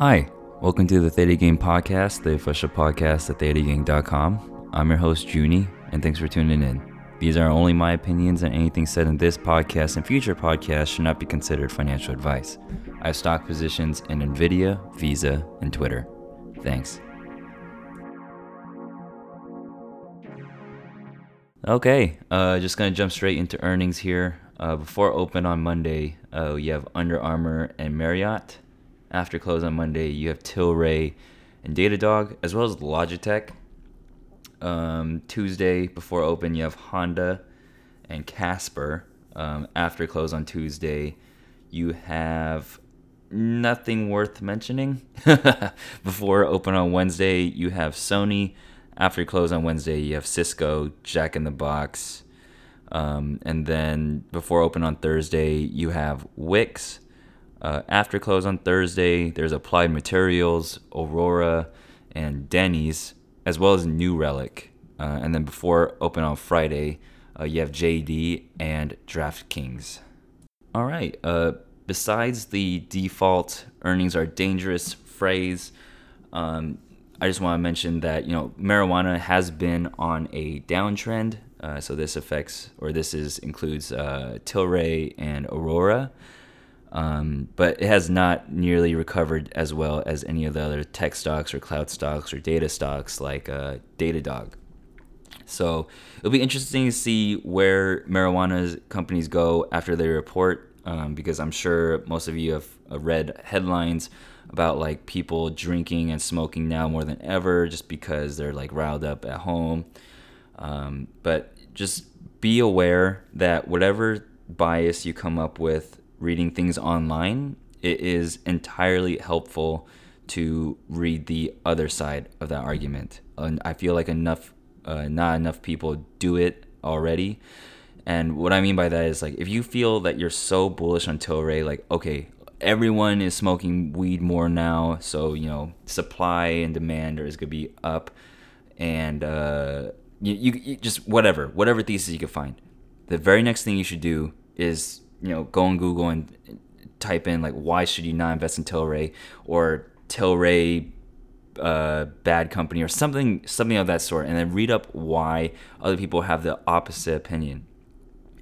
Hi, welcome to the Theta Gang Podcast, the official podcast at thetagang.com. I'm your host, Junie, and thanks for tuning in. These are only my opinions, and anything said in this podcast and future podcasts should not be considered financial advice. I have stock positions in NVIDIA, Visa, and Twitter. Thanks. Okay, uh, just gonna jump straight into earnings here. Uh, before open on Monday, uh, you have Under Armour and Marriott. After close on Monday, you have Tilray and Datadog, as well as Logitech. Um, Tuesday, before open, you have Honda and Casper. Um, after close on Tuesday, you have nothing worth mentioning. before open on Wednesday, you have Sony after close on Wednesday, you have Cisco, Jack in the Box. Um, and then before open on Thursday, you have Wix. Uh, after close on Thursday, there's Applied Materials, Aurora, and Denny's, as well as New Relic. Uh, and then before open on Friday, uh, you have JD and DraftKings. All right. Uh, besides the default earnings are dangerous phrase, um, I just want to mention that you know marijuana has been on a downtrend. Uh, so this affects, or this is includes Tilray and Aurora, um, but it has not nearly recovered as well as any of the other tech stocks or cloud stocks or data stocks like uh, Datadog. So it'll be interesting to see where marijuana companies go after they report, um, because I'm sure most of you have read headlines about like people drinking and smoking now more than ever just because they're like riled up at home. Um, but just be aware that whatever bias you come up with reading things online, it is entirely helpful to read the other side of that argument. And I feel like enough, uh, not enough people do it already. And what I mean by that is like if you feel that you're so bullish on Tilray, like okay, everyone is smoking weed more now, so you know supply and demand is gonna be up, and uh, you, you, you just whatever whatever thesis you can find. The very next thing you should do is you know go on Google and type in like why should you not invest in Tilray or Tilray uh, bad company or something something of that sort, and then read up why other people have the opposite opinion.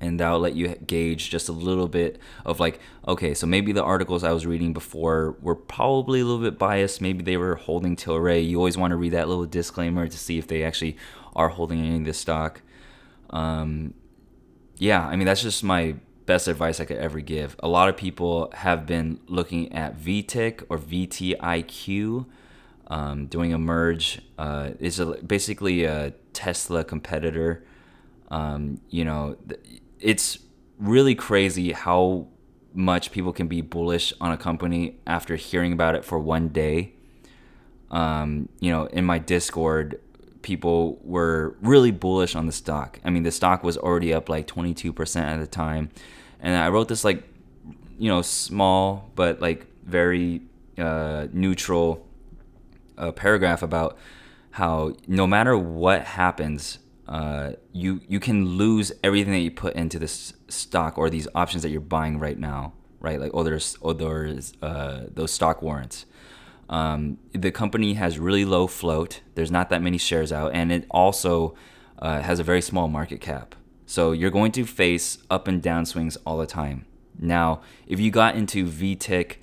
And that'll let you gauge just a little bit of like okay so maybe the articles i was reading before were probably a little bit biased. Maybe they were holding tilray. You always want to read that little disclaimer to see if they actually are holding any of this stock. Um, yeah i mean that's just my best advice i could ever give a lot of people have been looking at vtiq or vtiq um, doing a merge uh, is basically a tesla competitor um, you know it's really crazy how much people can be bullish on a company after hearing about it for one day. Um, you know, in my Discord, people were really bullish on the stock. I mean, the stock was already up like 22% at the time. And I wrote this like, you know, small but like very uh, neutral uh, paragraph about how no matter what happens, uh, you you can lose everything that you put into this stock or these options that you're buying right now, right? Like others, others, uh, those stock warrants. Um, the company has really low float. There's not that many shares out, and it also uh, has a very small market cap. So you're going to face up and down swings all the time. Now, if you got into VTIQ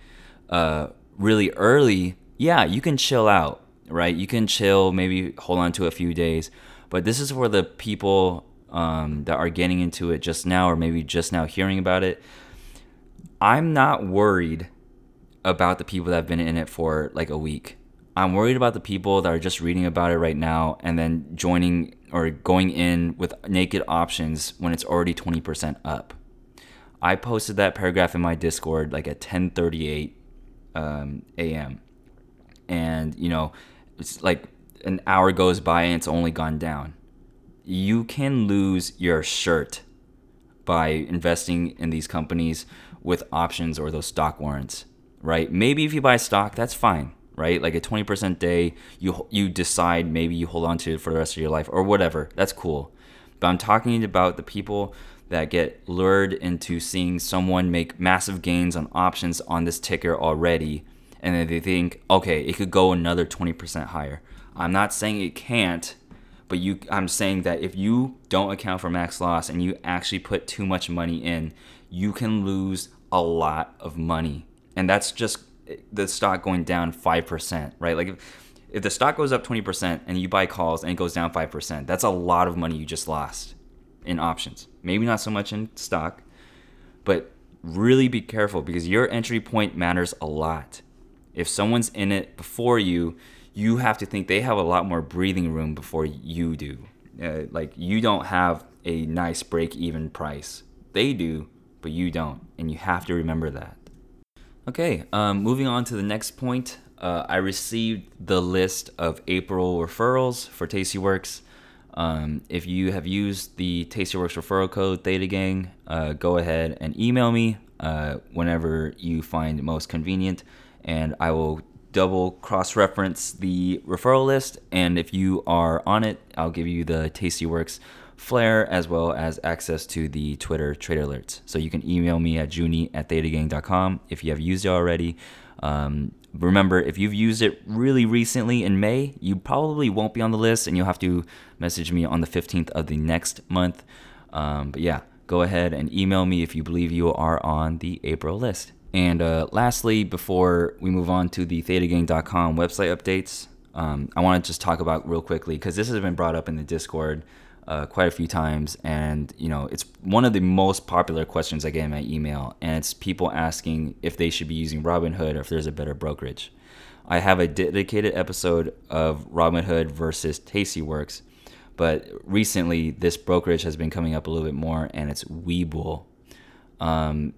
uh, really early, yeah, you can chill out, right? You can chill, maybe hold on to a few days. But this is for the people um, that are getting into it just now, or maybe just now hearing about it. I'm not worried about the people that have been in it for like a week. I'm worried about the people that are just reading about it right now and then joining or going in with naked options when it's already 20% up. I posted that paragraph in my Discord like at 10:38 um, a.m. And you know, it's like an hour goes by and it's only gone down. You can lose your shirt by investing in these companies with options or those stock warrants, right? Maybe if you buy stock, that's fine, right? Like a 20% day, you you decide maybe you hold on to it for the rest of your life or whatever. That's cool. But I'm talking about the people that get lured into seeing someone make massive gains on options on this ticker already and then they think, okay, it could go another 20% higher. I'm not saying it can't, but you I'm saying that if you don't account for max loss and you actually put too much money in, you can lose a lot of money. And that's just the stock going down 5%, right? Like if, if the stock goes up 20% and you buy calls and it goes down 5%, that's a lot of money you just lost in options. Maybe not so much in stock, but really be careful because your entry point matters a lot. If someone's in it before you, you have to think they have a lot more breathing room before you do. Uh, like you don't have a nice break even price. They do, but you don't. And you have to remember that. Okay, um, moving on to the next point. Uh, I received the list of April referrals for Tastyworks. Um, if you have used the Tastyworks referral code Theta Gang, uh, go ahead and email me uh, whenever you find most convenient, and I will double cross reference the referral list. And if you are on it, I'll give you the Tastyworks Flair as well as access to the Twitter trader alerts. So you can email me at junie at thetagang.com if you have used it already. Um, remember, if you've used it really recently in May, you probably won't be on the list and you'll have to message me on the 15th of the next month. Um, but yeah, go ahead and email me if you believe you are on the April list. And uh, lastly, before we move on to the thetagang.com website updates, um, I want to just talk about real quickly because this has been brought up in the Discord uh, quite a few times, and you know it's one of the most popular questions I get in my email, and it's people asking if they should be using Robinhood or if there's a better brokerage. I have a dedicated episode of Robinhood versus Tastyworks, but recently this brokerage has been coming up a little bit more, and it's Webull. Um,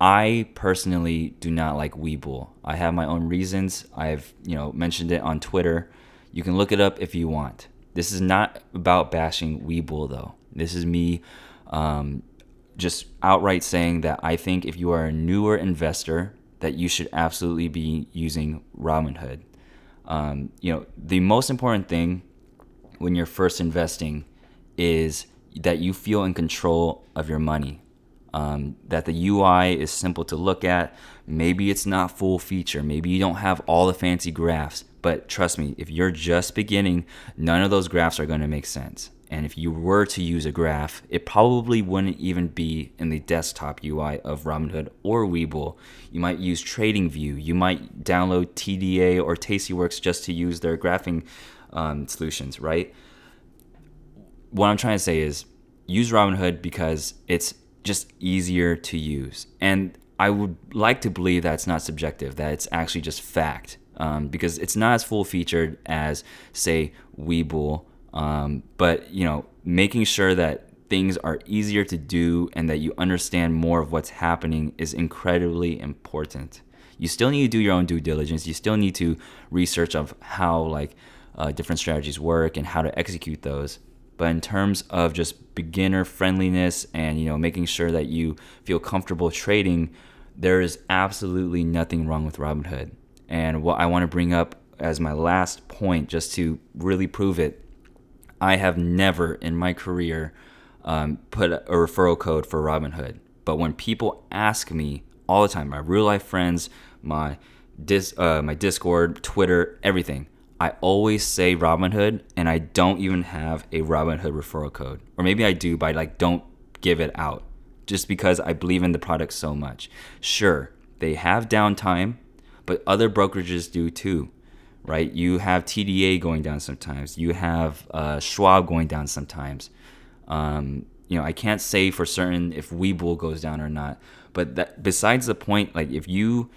I personally do not like Webull. I have my own reasons. I've you know mentioned it on Twitter. You can look it up if you want. This is not about bashing Webull though. This is me um, just outright saying that I think if you are a newer investor, that you should absolutely be using Robinhood. Um, you know, the most important thing when you're first investing is that you feel in control of your money. Um, that the UI is simple to look at. Maybe it's not full feature. Maybe you don't have all the fancy graphs, but trust me, if you're just beginning, none of those graphs are going to make sense. And if you were to use a graph, it probably wouldn't even be in the desktop UI of Robinhood or Webull. You might use TradingView. You might download TDA or Tastyworks just to use their graphing um, solutions, right? What I'm trying to say is use Robinhood because it's just easier to use. And I would like to believe that it's not subjective, that it's actually just fact um, because it's not as full featured as say Webull. Um, but you know, making sure that things are easier to do and that you understand more of what's happening is incredibly important. You still need to do your own due diligence. You still need to research of how like uh, different strategies work and how to execute those. But in terms of just beginner friendliness and you know making sure that you feel comfortable trading, there is absolutely nothing wrong with Robinhood. And what I want to bring up as my last point, just to really prove it, I have never in my career um, put a referral code for Robinhood. But when people ask me all the time, my real life friends, my dis, uh, my Discord, Twitter, everything, I always say Robinhood, and I don't even have a Robinhood referral code, or maybe I do, but I like don't give it out just because I believe in the product so much. Sure, they have downtime, but other brokerages do too, right? You have TDA going down sometimes. You have uh, Schwab going down sometimes. Um, you know, I can't say for certain if Webull goes down or not. But that, besides the point, like if you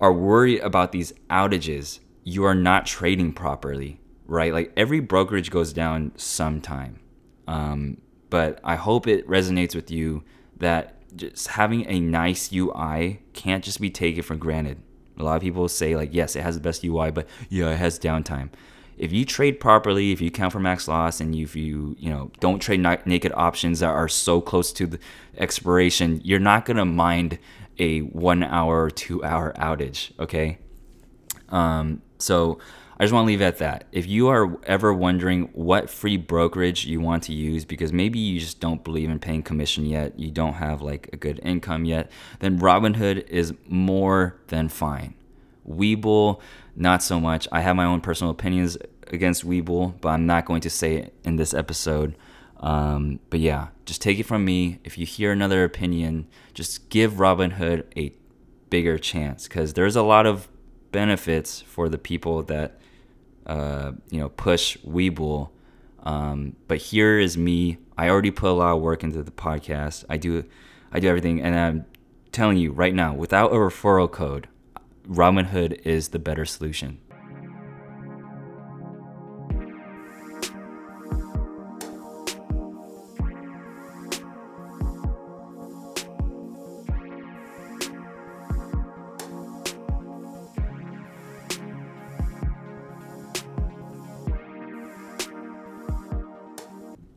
are worried about these outages, you are not trading properly, right? Like every brokerage goes down sometime. Um, but I hope it resonates with you that just having a nice UI can't just be taken for granted. A lot of people say like, yes, it has the best UI, but yeah, it has downtime. If you trade properly, if you count for max loss, and if you you know don't trade naked options that are so close to the expiration, you're not gonna mind a one hour or two hour outage. Okay. Um, so I just want to leave it at that. If you are ever wondering what free brokerage you want to use because maybe you just don't believe in paying commission yet, you don't have like a good income yet, then Robinhood is more than fine. Webull, not so much. I have my own personal opinions against Webull, but I'm not going to say it in this episode. Um, but yeah, just take it from me. If you hear another opinion, just give Robinhood a bigger chance because there's a lot of benefits for the people that uh, you know push Webull. Um, but here is me. I already put a lot of work into the podcast. I do, I do everything, and I'm telling you right now, without a referral code, Robinhood is the better solution.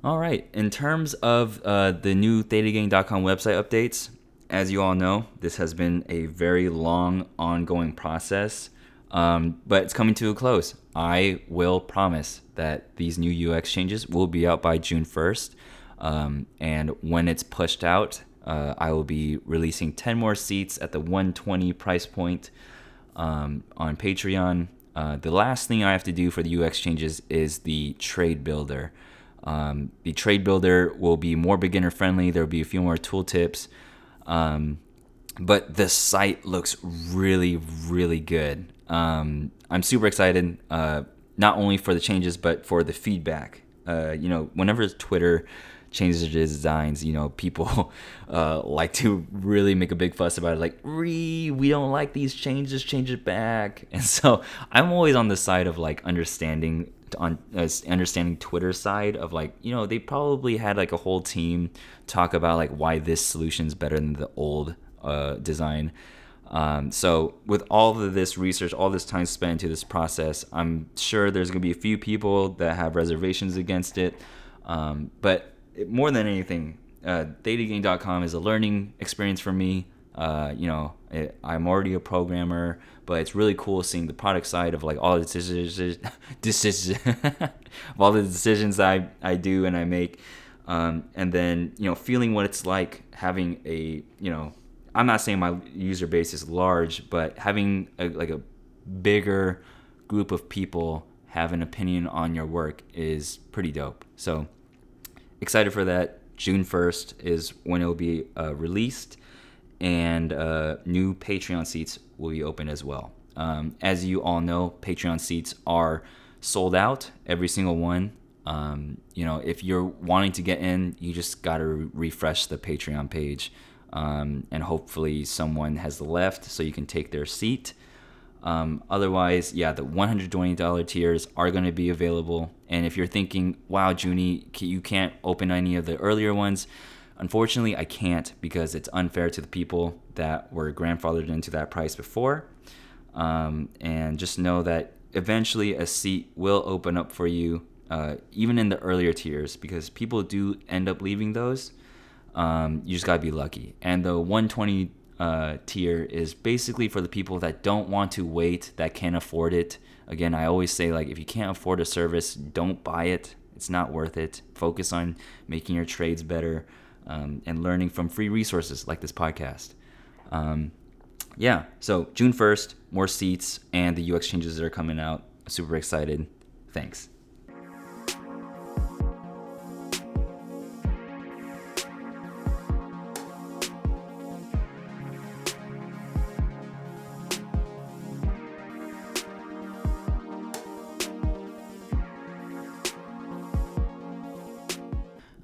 All right. In terms of uh, the new ThetaGang.com website updates, as you all know, this has been a very long, ongoing process, um, but it's coming to a close. I will promise that these new UX changes will be out by June 1st. Um, and when it's pushed out, uh, I will be releasing 10 more seats at the 120 price point um, on Patreon. Uh, the last thing I have to do for the UX changes is the trade builder. Um, the trade builder will be more beginner friendly. There will be a few more tooltips. Um, but the site looks really, really good. Um, I'm super excited, uh, not only for the changes, but for the feedback. Uh, you know, whenever Twitter changes designs, you know, people uh, like to really make a big fuss about it. Like, re, we don't like these changes, change it back. And so I'm always on the side of like understanding on uh, understanding Twitter side of like you know they probably had like a whole team talk about like why this solution is better than the old uh, design. Um, so with all of this research, all this time spent into this process, I'm sure there's gonna be a few people that have reservations against it. Um, but more than anything, uh, is a learning experience for me. Uh, you know, it, I'm already a programmer, but it's really cool seeing the product side of like all the decisions, decisions of all the decisions I, I do and I make. Um, and then, you know, feeling what it's like having a, you know, I'm not saying my user base is large, but having a, like a bigger group of people have an opinion on your work is pretty dope. So excited for that. June 1st is when it will be uh, released and uh, new Patreon seats will be open as well. Um, as you all know, Patreon seats are sold out, every single one. Um, you know, if you're wanting to get in, you just got to re- refresh the Patreon page. Um, and hopefully someone has left so you can take their seat. Um, otherwise, yeah, the $120 tiers are going to be available. And if you're thinking, wow, Junie, you can't open any of the earlier ones, Unfortunately, I can't because it's unfair to the people that were grandfathered into that price before. Um, and just know that eventually a seat will open up for you, uh, even in the earlier tiers, because people do end up leaving those. Um, you just gotta be lucky. And the 120 uh, tier is basically for the people that don't want to wait, that can't afford it. Again, I always say like if you can't afford a service, don't buy it. It's not worth it. Focus on making your trades better um, and learning from free resources like this podcast. Um, yeah, so June 1st, more seats and the UX changes that are coming out. Super excited. Thanks.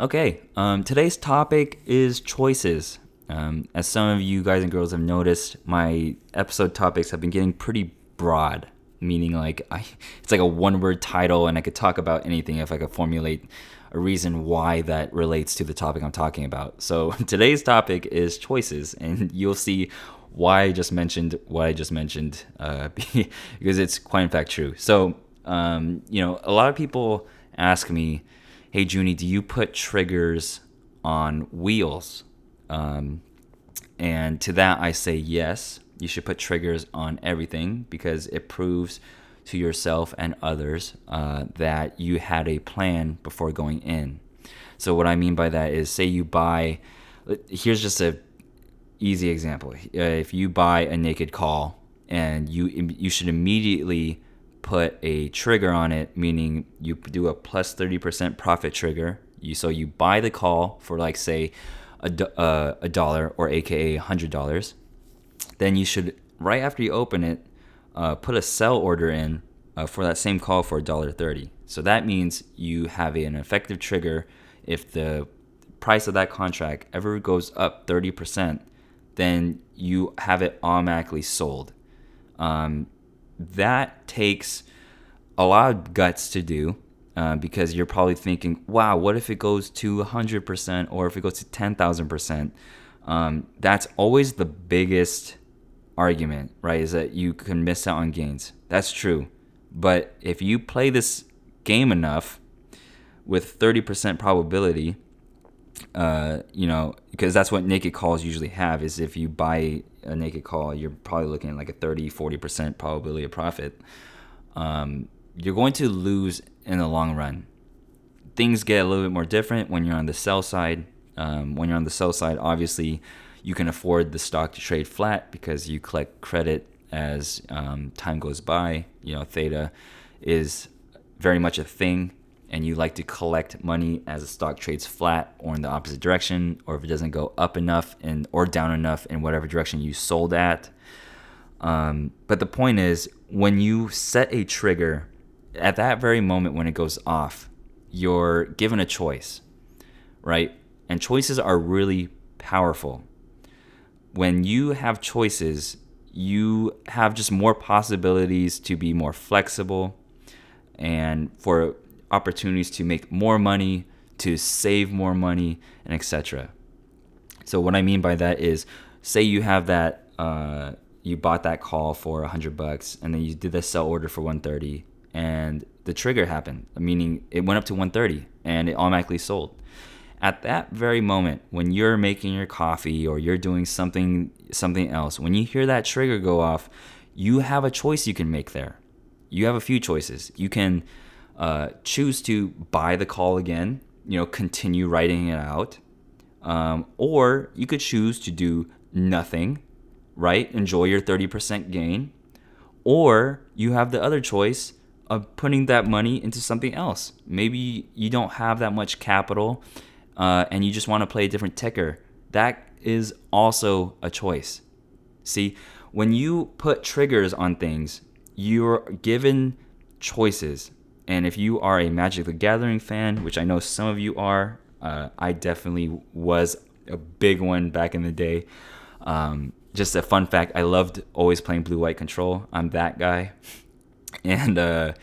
Okay, um, today's topic is choices. Um, as some of you guys and girls have noticed, my episode topics have been getting pretty broad, meaning like I, it's like a one-word title, and I could talk about anything if I could formulate a reason why that relates to the topic I'm talking about. So today's topic is choices, and you'll see why I just mentioned what I just mentioned uh, because it's quite in fact true. So um, you know, a lot of people ask me hey Junie, do you put triggers on wheels? Um, and to that I say yes. You should put triggers on everything because it proves to yourself and others uh, that you had a plan before going in. So what I mean by that is, say you buy. Here's just a easy example. Uh, if you buy a naked call and you you should immediately put a trigger on it, meaning you do a plus 30% profit trigger. You so you buy the call for like say a, uh, a dollar or aka hundred dollars. Then you should right after you open it, uh, put a sell order in uh, for that same call for a dollar thirty. So that means you have an effective trigger if the price of that contract ever goes up 30%, then you have it automatically sold. Um, that takes a lot of guts to do uh, because you're probably thinking, wow, what if it goes to 100% or if it goes to 10,000%? Um, that's always the biggest argument, right? Is that you can miss out on gains. That's true. But if you play this game enough with 30% probability, uh, you know, because that's what naked calls usually have is if you buy a naked call, you're probably looking at like a 30, 40% probability of profit. Um, you're going to lose in the long run. Things get a little bit more different when you're on the sell side. Um, when you're on the sell side, obviously, you can afford the stock to trade flat because you collect credit as um, time goes by. You know, theta is very much a thing and you like to collect money as the stock trades flat or in the opposite direction, or if it doesn't go up enough and or down enough in whatever direction you sold at. Um, but the point is, when you set a trigger, at that very moment when it goes off, you're given a choice, right? And choices are really powerful. When you have choices, you have just more possibilities to be more flexible and for opportunities to make more money, to save more money, and etc. So what I mean by that is, say you have that, uh, you bought that call for hundred bucks, and then you did the sell order for 130, and the trigger happened, meaning it went up to 130 and it automatically sold. At that very moment, when you're making your coffee or you're doing something something else, when you hear that trigger go off, you have a choice you can make there. You have a few choices. You can uh, choose to buy the call again, you know, continue writing it out, um, or you could choose to do nothing, right? Enjoy your 30% gain, or you have the other choice of putting that money into something else. Maybe you don't have that much capital uh, and you just want to play a different ticker. That is also a choice. See, when you put triggers on things, you're given choices and if you are a Magic the Gathering fan, which I know some of you are, uh, I definitely was a big one back in the day. Um, just a fun fact I loved always playing blue white control. I'm that guy. And uh,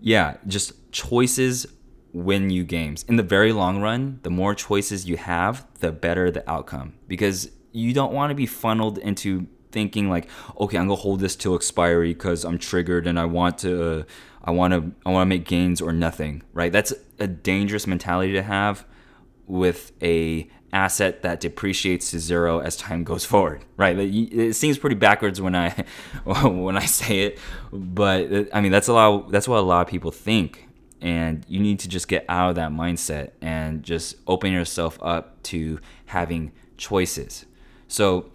yeah, just choices win you games. In the very long run, the more choices you have, the better the outcome. Because you don't want to be funneled into thinking like, okay, I'm gonna hold this till expiry because I'm triggered and I want to, uh, I want to, I want to make gains or nothing, right? That's a dangerous mentality to have with a asset that depreciates to zero as time goes forward, right? It seems pretty backwards when I when I say it, but uh, I mean that's a lot. that's what a lot of people think, and you need to just get out of that mindset and just open yourself up to having choices. So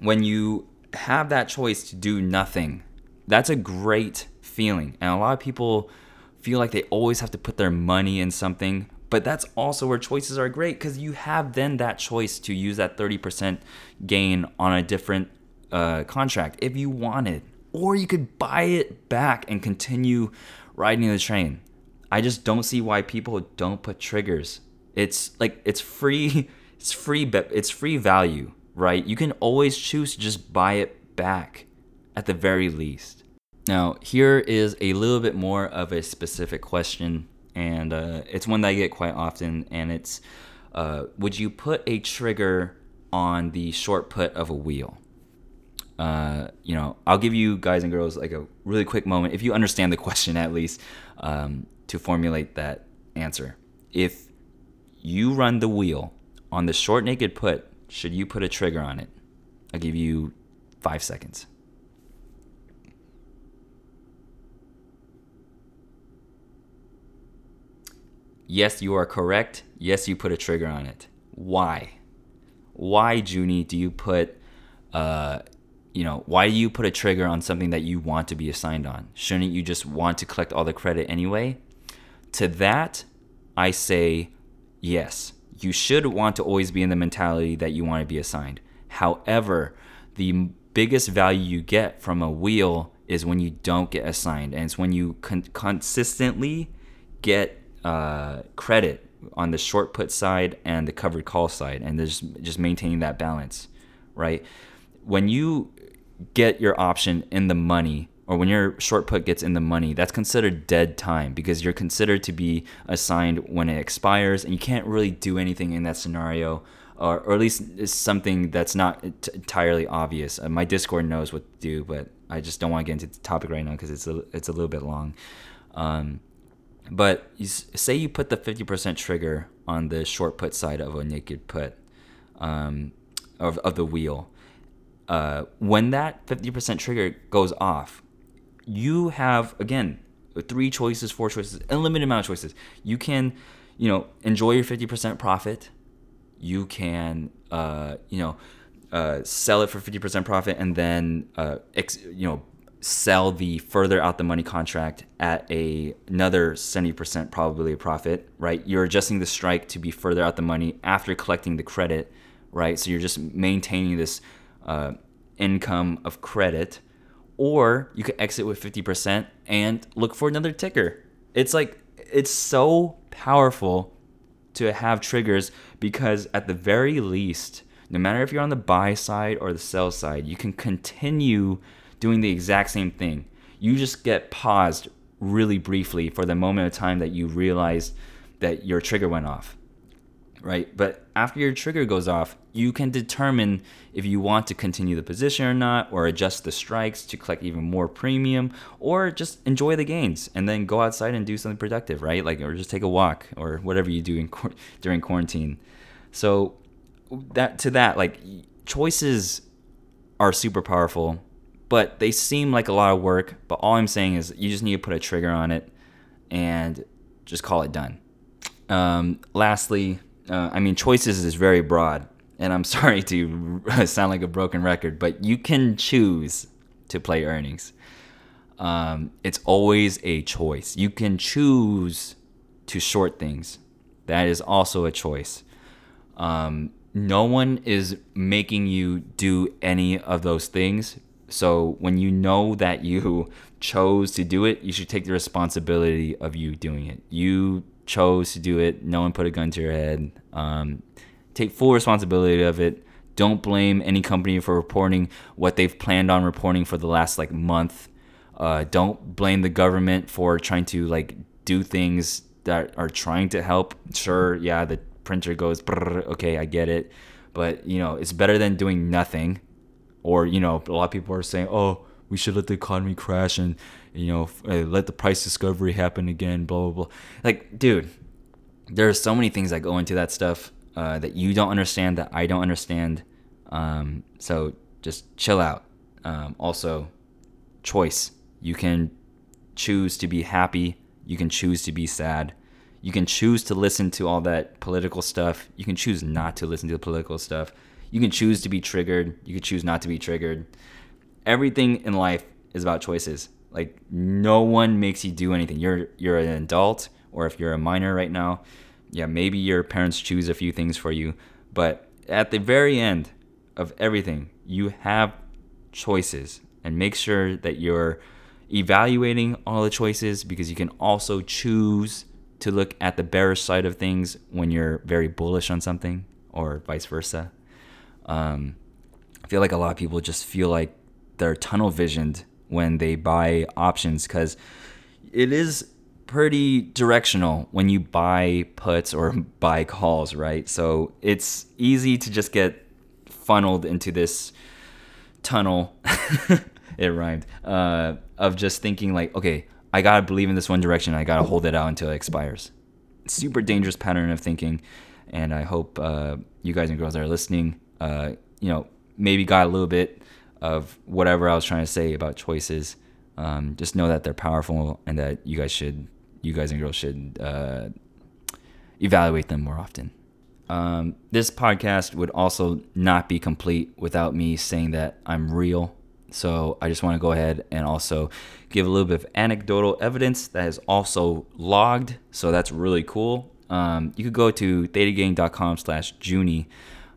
when you have that choice to do nothing, that's a great feeling. And a lot of people feel like they always have to put their money in something. But that's also where choices are great because you have then that choice to use that 30% gain on a different uh, contract if you wanted. Or you could buy it back and continue riding the train. I just don't see why people don't put triggers. It's like it's free, it's free, it's free value right? You can always choose to just buy it back at the very least. Now, here is a little bit more of a specific question, and uh, it's one that I get quite often, and it's uh, Would you put a trigger on the short put of a wheel? Uh, you know, I'll give you guys and girls like a really quick moment, if you understand the question at least, um, to formulate that answer. If you run the wheel on the short naked put should you put a trigger on it? I'll give you five seconds. Yes, you are correct. Yes, you put a trigger on it. Why? Why, Junie, do you put uh, you know, why do you put a trigger on something that you want to be assigned on? Shouldn't you just want to collect all the credit anyway? To that, I say yes. You should want to always be in the mentality that you want to be assigned. However, the biggest value you get from a wheel is when you don't get assigned, and it's when you con- consistently get uh, credit on the short put side and the covered call side, and just just maintaining that balance, right? When you get your option in the money or when your short put gets in the money, that's considered dead time because you're considered to be assigned when it expires and you can't really do anything in that scenario. Or, or at least it's something that's not t- entirely obvious. Uh, my Discord knows what to do, but I just don't want to get into the topic right now because it's a, it's a little bit long. Um, but you, say you put the 50% trigger on the short put side of a naked put um, of, of the wheel uh, when that 50% trigger goes off, you have, again, three choices, four choices, unlimited amount of choices. You can, you know, enjoy your 50% profit. You can, uh, you know, uh, sell it for 50% profit and then, uh, ex- you know, sell the further out the money contract at a another 70% probability of profit, right? You're adjusting the strike to be further out the money after collecting the credit, right? So you're just maintaining this uh, income of credit, or you could exit with 50% and look for another ticker. It's like, it's so powerful to have triggers because, at the very least, no matter if you're on the buy side or the sell side, you can continue doing the exact same thing. You just get paused really briefly for the moment of time that you realize that your trigger went off right? But after your trigger goes off, you can determine if you want to continue the position or not, or adjust the strikes to collect even more premium, or just enjoy the gains and then go outside and do something productive, right? Like, or just take a walk or whatever you do in, during quarantine. So, that to that, like, choices are super powerful, but they seem like a lot of work. But all I'm saying is you just need to put a trigger on it and just call it done. Um, lastly, uh, I mean, choices is very broad, and I'm sorry to sound like a broken record, but you can choose to play earnings. Um, it's always a choice. You can choose to short things. That is also a choice. Um, no one is making you do any of those things. So when you know that you chose to do it, you should take the responsibility of you doing it. You chose to do it. No one put a gun to your head. Um, take full responsibility of it. Don't blame any company for reporting what they've planned on reporting for the last like month. Uh, don't blame the government for trying to like do things that are trying to help. Sure, yeah, the printer goes, okay, I get it, but you know, it's better than doing nothing. Or you know, a lot of people are saying, oh, we should let the economy crash and you know uh, let the price discovery happen again blah blah blah. Like dude there are so many things that go into that stuff uh, that you don't understand that i don't understand. Um, so just chill out. Um, also choice. You can choose to be happy. You can choose to be sad. You can choose to listen to all that political stuff. You can choose not to listen to the political stuff. You can choose to be triggered. You can choose not to be triggered everything in life is about choices. Like no one makes you do anything. You're you're an adult or if you're a minor right now, yeah, maybe your parents choose a few things for you, but at the very end of everything, you have choices and make sure that you're evaluating all the choices because you can also choose to look at the bearish side of things when you're very bullish on something or vice versa. Um, I feel like a lot of people just feel like they're tunnel visioned when they buy options because it is pretty directional when you buy puts or buy calls, right? So it's easy to just get funneled into this tunnel. it rhymed. Uh, of just thinking like, okay, I gotta believe in this one direction. I gotta hold it out until it expires. Super dangerous pattern of thinking, and I hope uh, you guys and girls that are listening, uh, you know, maybe got a little bit of whatever I was trying to say about choices. Um, just know that they're powerful and that you guys should, you guys and girls should uh, evaluate them more often. Um, this podcast would also not be complete without me saying that I'm real So I just want to go ahead and also give a little bit of anecdotal evidence that is also logged. So that's really cool. Um, you could go to thetagang.com slash Junie.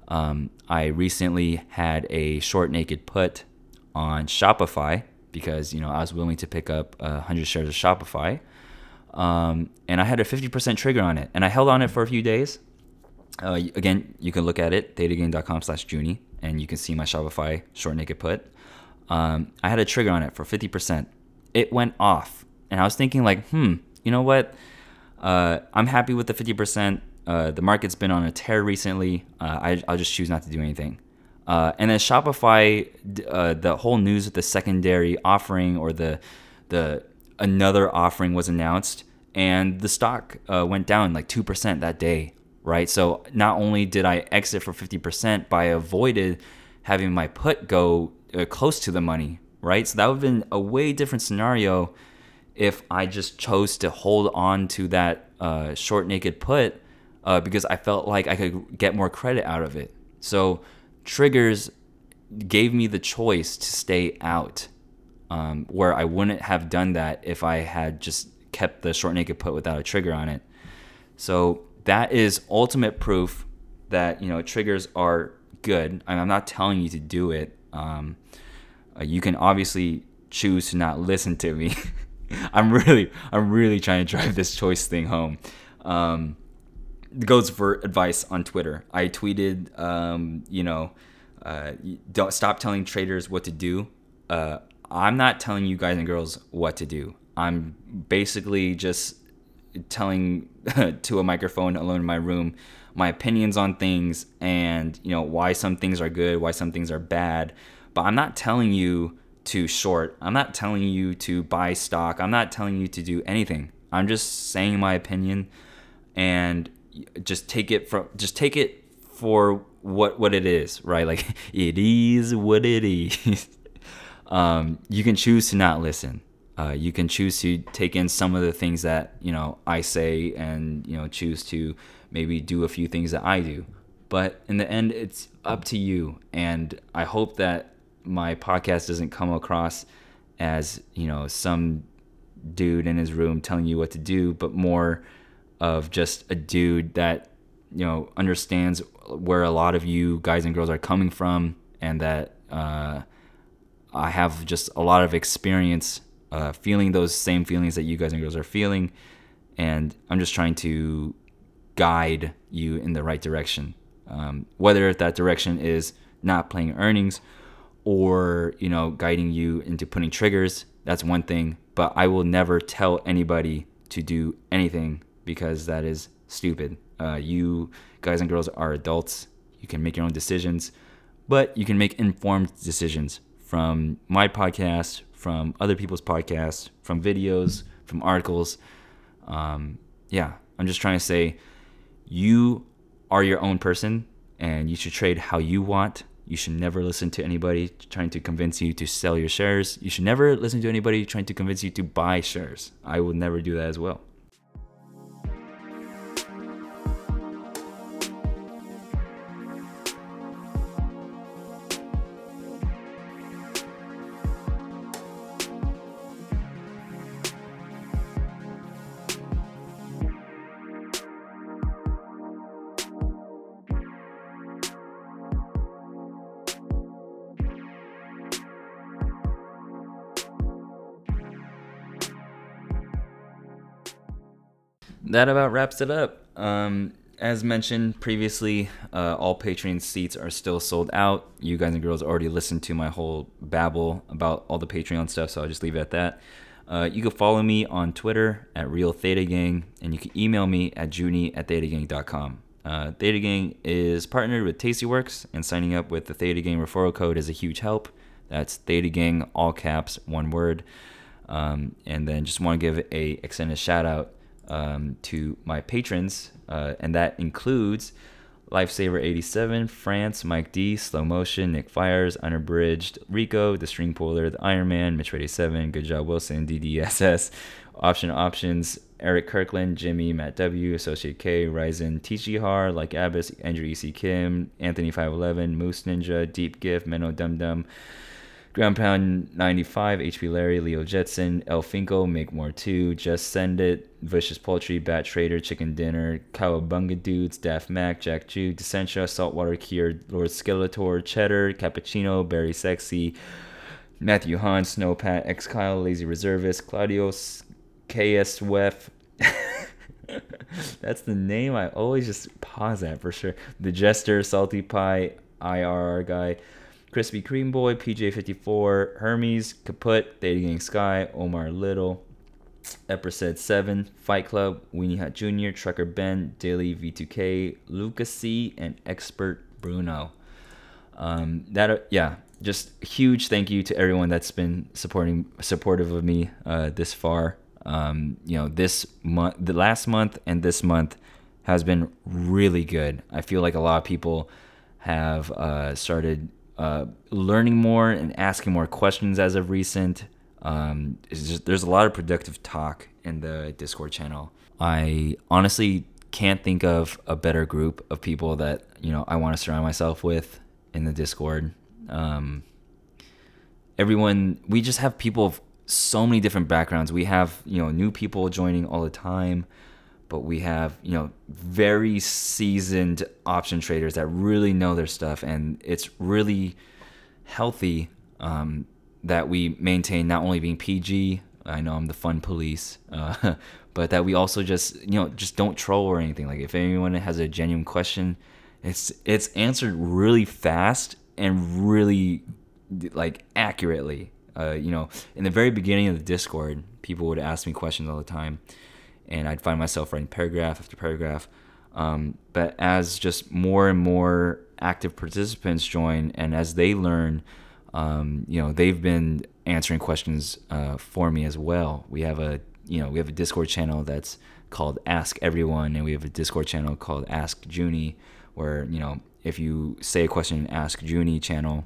Um, I recently had a short naked put on Shopify because you know I was willing to pick up uh, 100 shares of Shopify, um, and I had a 50% trigger on it, and I held on it for a few days. Uh, again, you can look at it thetagang.com/slash Junie, and you can see my Shopify short naked put. Um, I had a trigger on it for 50%. It went off, and I was thinking like, hmm, you know what? Uh, I'm happy with the 50%. Uh, the market's been on a tear recently. Uh, I, will just choose not to do anything. Uh, and then Shopify, uh, the whole news with the secondary offering or the the another offering was announced, and the stock uh, went down like two percent that day. Right. So not only did I exit for fifty percent, but I avoided having my put go uh, close to the money. Right. So that would have been a way different scenario if I just chose to hold on to that short naked put uh, because I felt like I could get more credit out of it. So triggers gave me the choice to stay out, um, where I wouldn't have done that if I had just kept the short naked put without a trigger on it. So that is ultimate proof that you know triggers are good. I'm not telling you to do it. Um, uh, you can obviously choose to not listen to me. I'm really, I'm really trying to drive this choice thing home. Um, goes for advice on Twitter. I tweeted, um, you know, uh, don't stop telling traders what to do. Uh, I'm not telling you guys and girls what to do. I'm basically just telling to a microphone alone in my room my opinions on things and you know why some things are good, why some things are bad. But I'm not telling you to short. I'm not telling you to buy stock. I'm not telling you to do anything. I'm just saying my opinion and just take it from just take it for what what it is, right? Like it is what it is. um, you can choose to not listen. Uh, you can choose to take in some of the things that you know I say, and you know choose to maybe do a few things that I do. But in the end, it's up to you. And I hope that my podcast doesn't come across as you know some dude in his room telling you what to do, but more of just a dude that you know understands where a lot of you guys and girls are coming from, and that uh, I have just a lot of experience uh, feeling those same feelings that you guys and girls are feeling, and I'm just trying to guide you in the right direction. Um, whether that direction is not playing earnings or you know guiding you into putting triggers that's one thing but i will never tell anybody to do anything because that is stupid. Uh, you guys and girls are adults. You can make your own decisions, but you can make informed decisions from my podcast, from other people's podcasts, from videos, from articles. Um, yeah, I'm just trying to say you are your own person and you should trade how you want. You should never listen to anybody trying to convince you to sell your shares. You should never listen to anybody trying to convince you to buy shares. I will never do that as well. That about wraps it up. Um, as mentioned previously, uh, all Patreon seats are still sold out. You guys and girls already listened to my whole babble about all the Patreon stuff, so I'll just leave it at that. Uh, you can follow me on Twitter at Real Theta Gang, and you can email me at junie at thetagang.com. Uh, Theta Gang is partnered with Tastyworks, and signing up with the Theta Gang referral code is a huge help. That's Theta Gang, all caps, one word. Um, and then just want to give a extended shout out um, to my patrons, uh, and that includes Lifesaver87, France, Mike D, Slow Motion, Nick Fires, Unabridged, Rico, The String Puller, The Iron Man, Mitch87, Good Job Wilson, DDSS, Option Options, Eric Kirkland, Jimmy, Matt W, Associate K, Ryzen, TG Har, Like Abbas, Andrew EC Kim, Anthony511, Moose Ninja, Deep Gift, Menno Dum Dum. Ground Pound 95, HP Larry, Leo Jetson, El Finko, Make More 2, Just Send It, Vicious Poultry, Bat Trader, Chicken Dinner, Cowabunga Dudes, Daft Mac, Jack Jew, Descentia, Saltwater Cure, Lord Skeletor, Cheddar, Cappuccino, Berry Sexy, Matthew Hahn, Snowpat, X Kyle, Lazy Reservist, Claudios, KS Wef. That's the name I always just pause at for sure. The Jester, Salty Pie, IRR guy. Krispy Kreme Boy, PJ54, Hermes, Kaput, Dating Gang Sky, Omar Little, Episode 7, Fight Club, Weenie Hut Jr., Trucker Ben, Daily V2K, Lucas C, and Expert Bruno. Um, that uh, yeah, just huge thank you to everyone that's been supporting supportive of me uh, this far. Um, you know, this month, the last month, and this month has been really good. I feel like a lot of people have uh, started uh, learning more and asking more questions as of recent. Um, just, there's a lot of productive talk in the Discord channel. I honestly can't think of a better group of people that you know I want to surround myself with in the Discord. Um, everyone, we just have people of so many different backgrounds. We have you know new people joining all the time but we have you know very seasoned option traders that really know their stuff and it's really healthy um, that we maintain not only being pg i know i'm the fun police uh, but that we also just you know just don't troll or anything. Like if anyone has a genuine question it's it's answered really fast and really like accurately. Uh, you know in the very beginning of the discord people would ask me questions all the time and I'd find myself writing paragraph after paragraph. Um, but as just more and more active participants join, and as they learn, um, you know, they've been answering questions uh, for me as well. We have a you know we have a Discord channel that's called Ask Everyone, and we have a Discord channel called Ask Junie, where you know if you say a question in Ask Junie channel,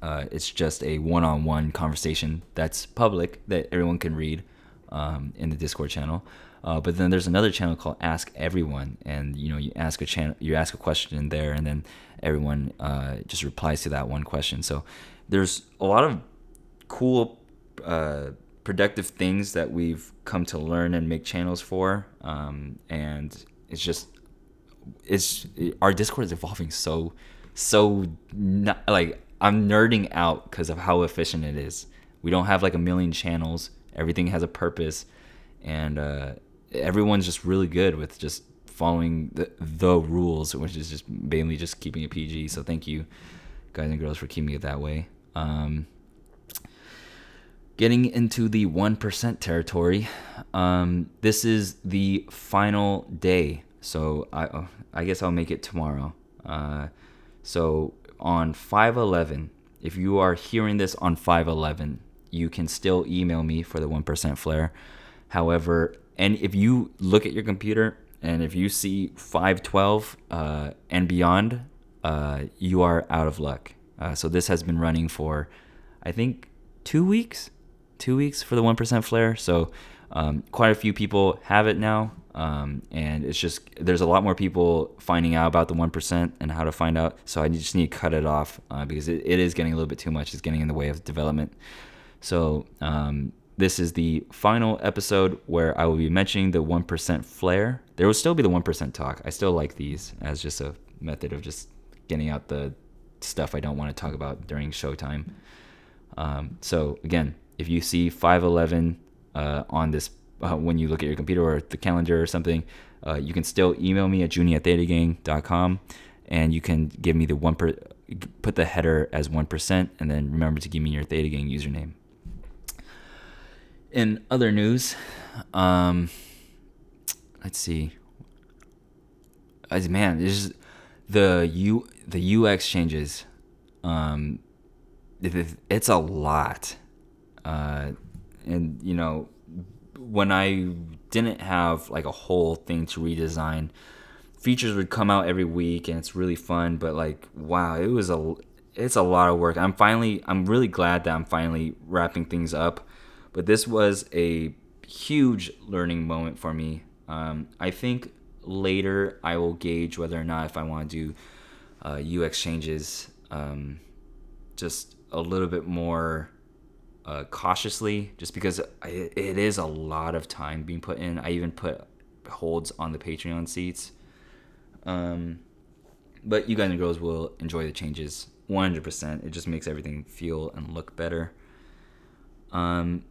uh, it's just a one-on-one conversation that's public that everyone can read um, in the Discord channel. Uh, but then there's another channel called Ask Everyone, and you know you ask a channel, you ask a question in there, and then everyone uh, just replies to that one question. So there's a lot of cool, uh, productive things that we've come to learn and make channels for, um, and it's just it's our Discord is evolving so so not, like I'm nerding out because of how efficient it is. We don't have like a million channels Everything has a purpose, and uh, everyone's just really good with just following the, the rules, which is just mainly just keeping it PG. So thank you, guys and girls, for keeping it that way. Um, getting into the 1% territory, um, this is the final day. So I, uh, I guess I'll make it tomorrow. Uh, so on 511, if you are hearing this on 511, you can still email me for the 1% flair. However, and if you look at your computer and if you see 512 uh, and beyond, uh, you are out of luck. Uh, so this has been running for, I think, two weeks, two weeks for the 1% flair. So um, quite a few people have it now. Um, and it's just, there's a lot more people finding out about the 1% and how to find out. So I just need to cut it off uh, because it, it is getting a little bit too much. It's getting in the way of development. So um, this is the final episode where I will be mentioning the 1% flair. There will still be the 1% talk. I still like these as just a method of just getting out the stuff I don't want to talk about during showtime. Um, so again, if you see 511 uh, on this uh, when you look at your computer or the calendar or something, uh, you can still email me at junie and you can give me the one per, put the header as 1% and then remember to give me your Theta Gang username in other news, um, let's see. As man, there's the U the UX changes. Um, it, it's a lot, uh, and you know, when I didn't have like a whole thing to redesign, features would come out every week, and it's really fun. But like, wow, it was a it's a lot of work. I'm finally I'm really glad that I'm finally wrapping things up but this was a huge learning moment for me. Um, I think later I will gauge whether or not if I want to do uh, UX changes, um, just a little bit more uh, cautiously, just because it, it is a lot of time being put in. I even put holds on the Patreon seats. Um, but you guys and girls will enjoy the changes 100%. It just makes everything feel and look better. Um,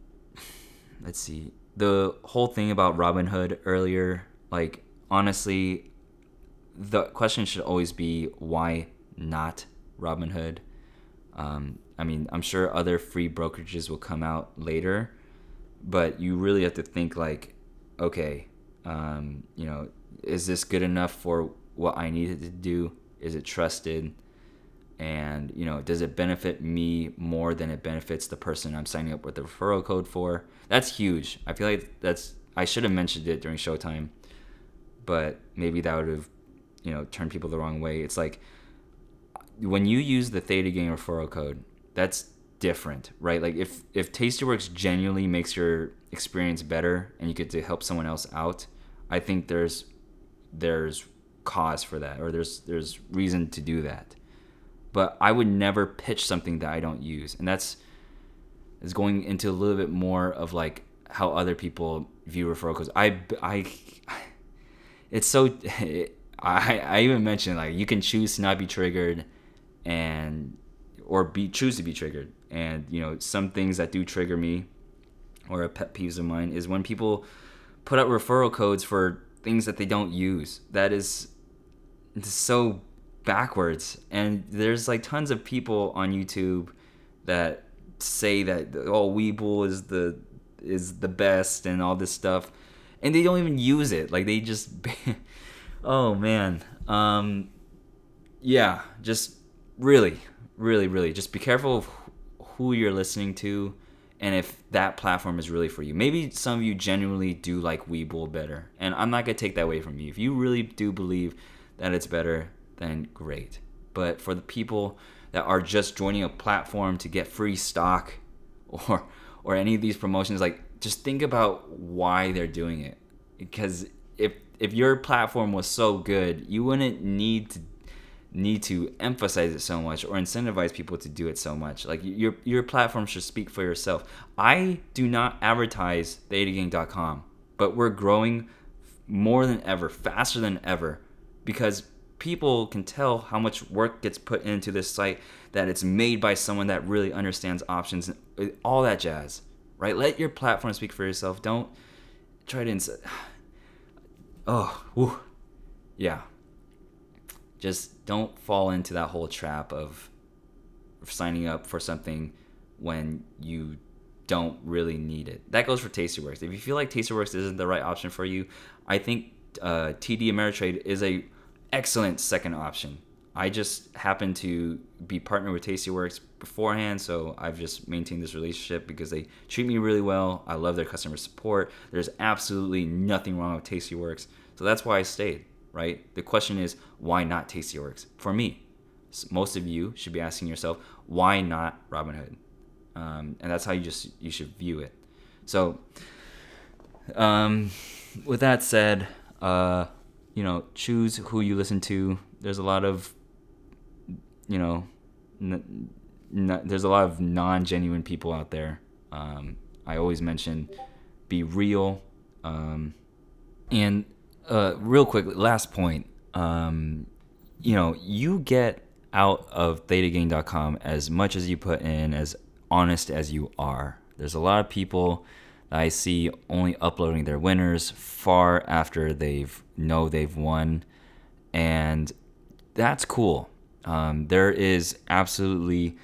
let's see. The whole thing about Robinhood earlier, like, honestly, the question should always be why not Robinhood? Um, I mean, I'm sure other free brokerages will come out later, but you really have to think like, okay, um, you know, is this good enough for what I needed to do? Is it trusted? And you know, does it benefit me more than it benefits the person I'm signing up with the referral code for? That's huge. I feel like that's I should have mentioned it during Showtime, but maybe that would have, you know, turned people the wrong way. It's like when you use the Theta Gang referral code, that's different, right? Like if if Tastyworks genuinely makes your experience better and you get to help someone else out, I think there's there's cause for that or there's there's reason to do that. But I would never pitch something that I don't use. And that's is going into a little bit more of like how other people view referral codes. I I it's so it, I I even mentioned like you can choose to not be triggered and or be choose to be triggered. And you know, some things that do trigger me or a pet peeves of mine is when people put out referral codes for things that they don't use. That is so backwards. And there's like tons of people on YouTube that say that oh Webull is the is the best and all this stuff, and they don't even use it. Like they just, oh man, um, yeah, just really, really, really, just be careful of who you're listening to and if that platform is really for you. Maybe some of you genuinely do like Webull better, and I'm not gonna take that away from you. If you really do believe that it's better, then great. But for the people that are just joining a platform to get free stock or or any of these promotions, like just think about why they're doing it. Because if if your platform was so good, you wouldn't need to need to emphasize it so much or incentivize people to do it so much. Like your your platform should speak for yourself. I do not advertise thetagang.com, but we're growing more than ever, faster than ever because people can tell how much work gets put into this site that it's made by someone that really understands options and all that jazz. Right? Let your platform speak for yourself. Don't try to ins- Oh, whew. yeah just don't fall into that whole trap of signing up for something when you don't really need it. That goes for Tastyworks. If you feel like Tastyworks isn't the right option for you, I think uh, TD Ameritrade is a excellent second option. I just happen to be partnered with Tastyworks beforehand, so I've just maintained this relationship because they treat me really well. I love their customer support. There's absolutely nothing wrong with Tastyworks, so that's why I stayed right? The question is, why not Tastyworks? For me, most of you should be asking yourself, why not Robinhood? Um, and that's how you just you should view it. So, um, with that said, uh, you know, choose who you listen to. There's a lot of, you know, n- n- there's a lot of non-genuine people out there. Um, I always mention, be real, um, and uh, real quick, last point. Um, you know, you get out of thetagang.com as much as you put in, as honest as you are. There's a lot of people I see only uploading their winners far after they've know they've won, and that's cool. Um, there is absolutely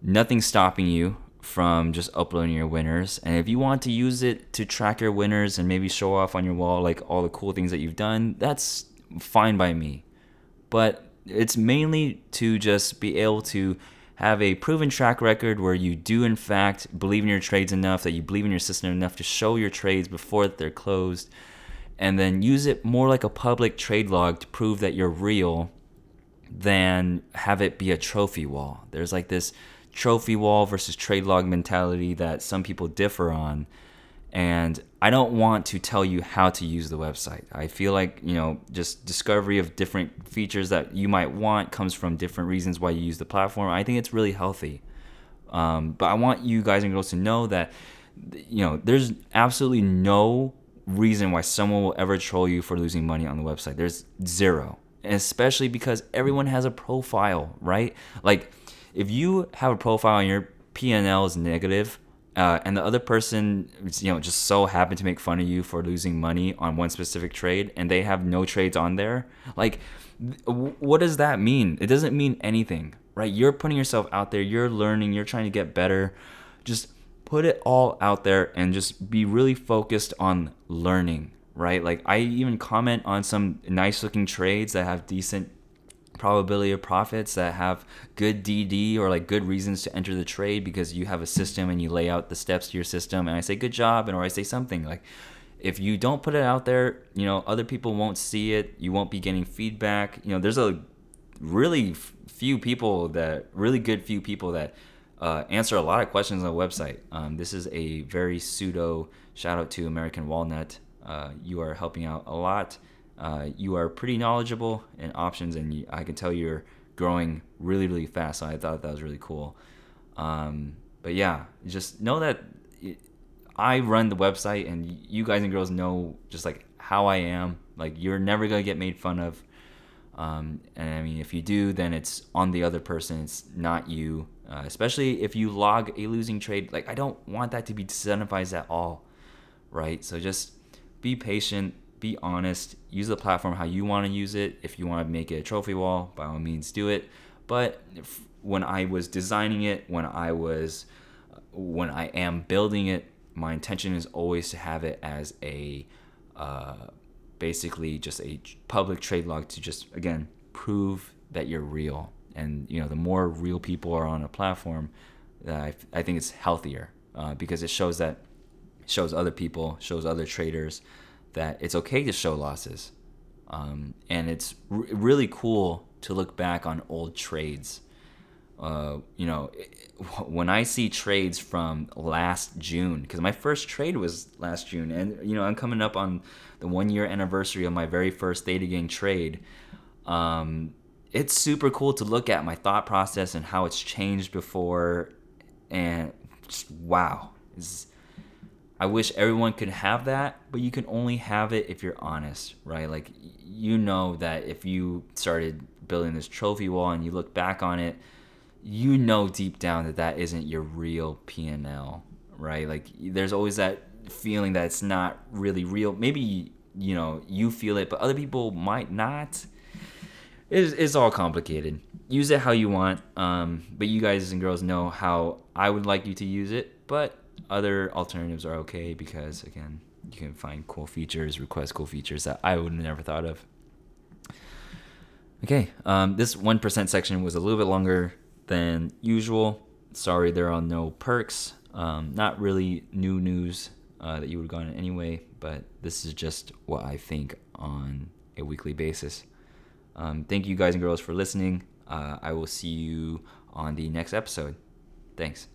nothing stopping you from just uploading your winners. And if you want to use it to track your winners and maybe show off on your wall like all the cool things that you've done, that's fine by me. But it's mainly to just be able to have a proven track record where you do in fact believe in your trades enough that you believe in your system enough to show your trades before they're closed and then use it more like a public trade log to prove that you're real than have it be a trophy wall. There's like this trophy wall versus trade log mentality that some people differ on. And I don't want to tell you how to use the website. I feel like, you know, just discovery of different features that you might want comes from different reasons why you use the platform. I think it's really healthy. Um, but I want you guys and girls to know that, you know, there's absolutely no reason why someone will ever troll you for losing money on the website. There's zero. And especially because everyone has a profile, right? Like, if you have a profile and your P&L is negative, uh, and the other person, you know, just so happened to make fun of you for losing money on one specific trade, and they have no trades on there. Like, what does that mean? It doesn't mean anything, right? You're putting yourself out there. You're learning. You're trying to get better. Just put it all out there and just be really focused on learning, right? Like, I even comment on some nice looking trades that have decent probability of profits that have good DD or like good reasons to enter the trade because you have a system and you lay out the steps to your system and I say good job and or I say something like if you don't put it out there, you know, other people won't see it, you won't be getting feedback. You know, there's a really few people that really good few people that uh, answer a lot of questions on the website. Um, this is a very pseudo shout out to American Walnut. Uh, you are helping out a lot uh, you are pretty knowledgeable in options, and you, I can tell you're growing really, really fast. So I thought that was really cool. Um, but yeah, just know that I run the website, and you guys and girls know just like how I am. Like you're never gonna get made fun of. Um, and I mean, if you do, then it's on the other person. It's not you. Uh, especially if you log a losing trade. Like I don't want that to be incentivized at all, right? So just be patient be honest, use the platform how you want to use it. If you want to make it a trophy wall, by all means do it. But when I was designing it, when I was when I am building it, my intention is always to have it as a uh, basically just a public trade log to just again prove that you're real. And you know, the more real people are on a platform, uh, I, I think it's healthier uh, because it shows that shows other people, shows other traders that it's okay to show losses. Um, and it's r- really cool to look back on old trades. Uh, you know, when I see trades from last June, because my first trade was last June, and you know, I'm coming up on the one year anniversary of my very first Theta Gang trade. Um, it's super cool to look at my thought process and how it's changed before, and just, wow, it's, I wish everyone could have that, but you can only have it if you're honest, right? Like you know that if you started building this trophy wall and you look back on it, you know deep down that that isn't your real P&L, right? Like there's always that feeling that it's not really real. Maybe you know you feel it, but other people might not. It's, it's all complicated. Use it how you want, um, but you guys and girls know how I would like you to use it. But other alternatives are okay because again, you can find cool features, request cool features that I would have never thought of. Okay, um, this 1% section was a little bit longer than usual. Sorry, there are no perks. Um, not really new news uh, that you would have gotten anyway, but this is just what I think on a weekly basis. Um, thank you guys and girls for listening. Uh, I will see you on the next episode. Thanks.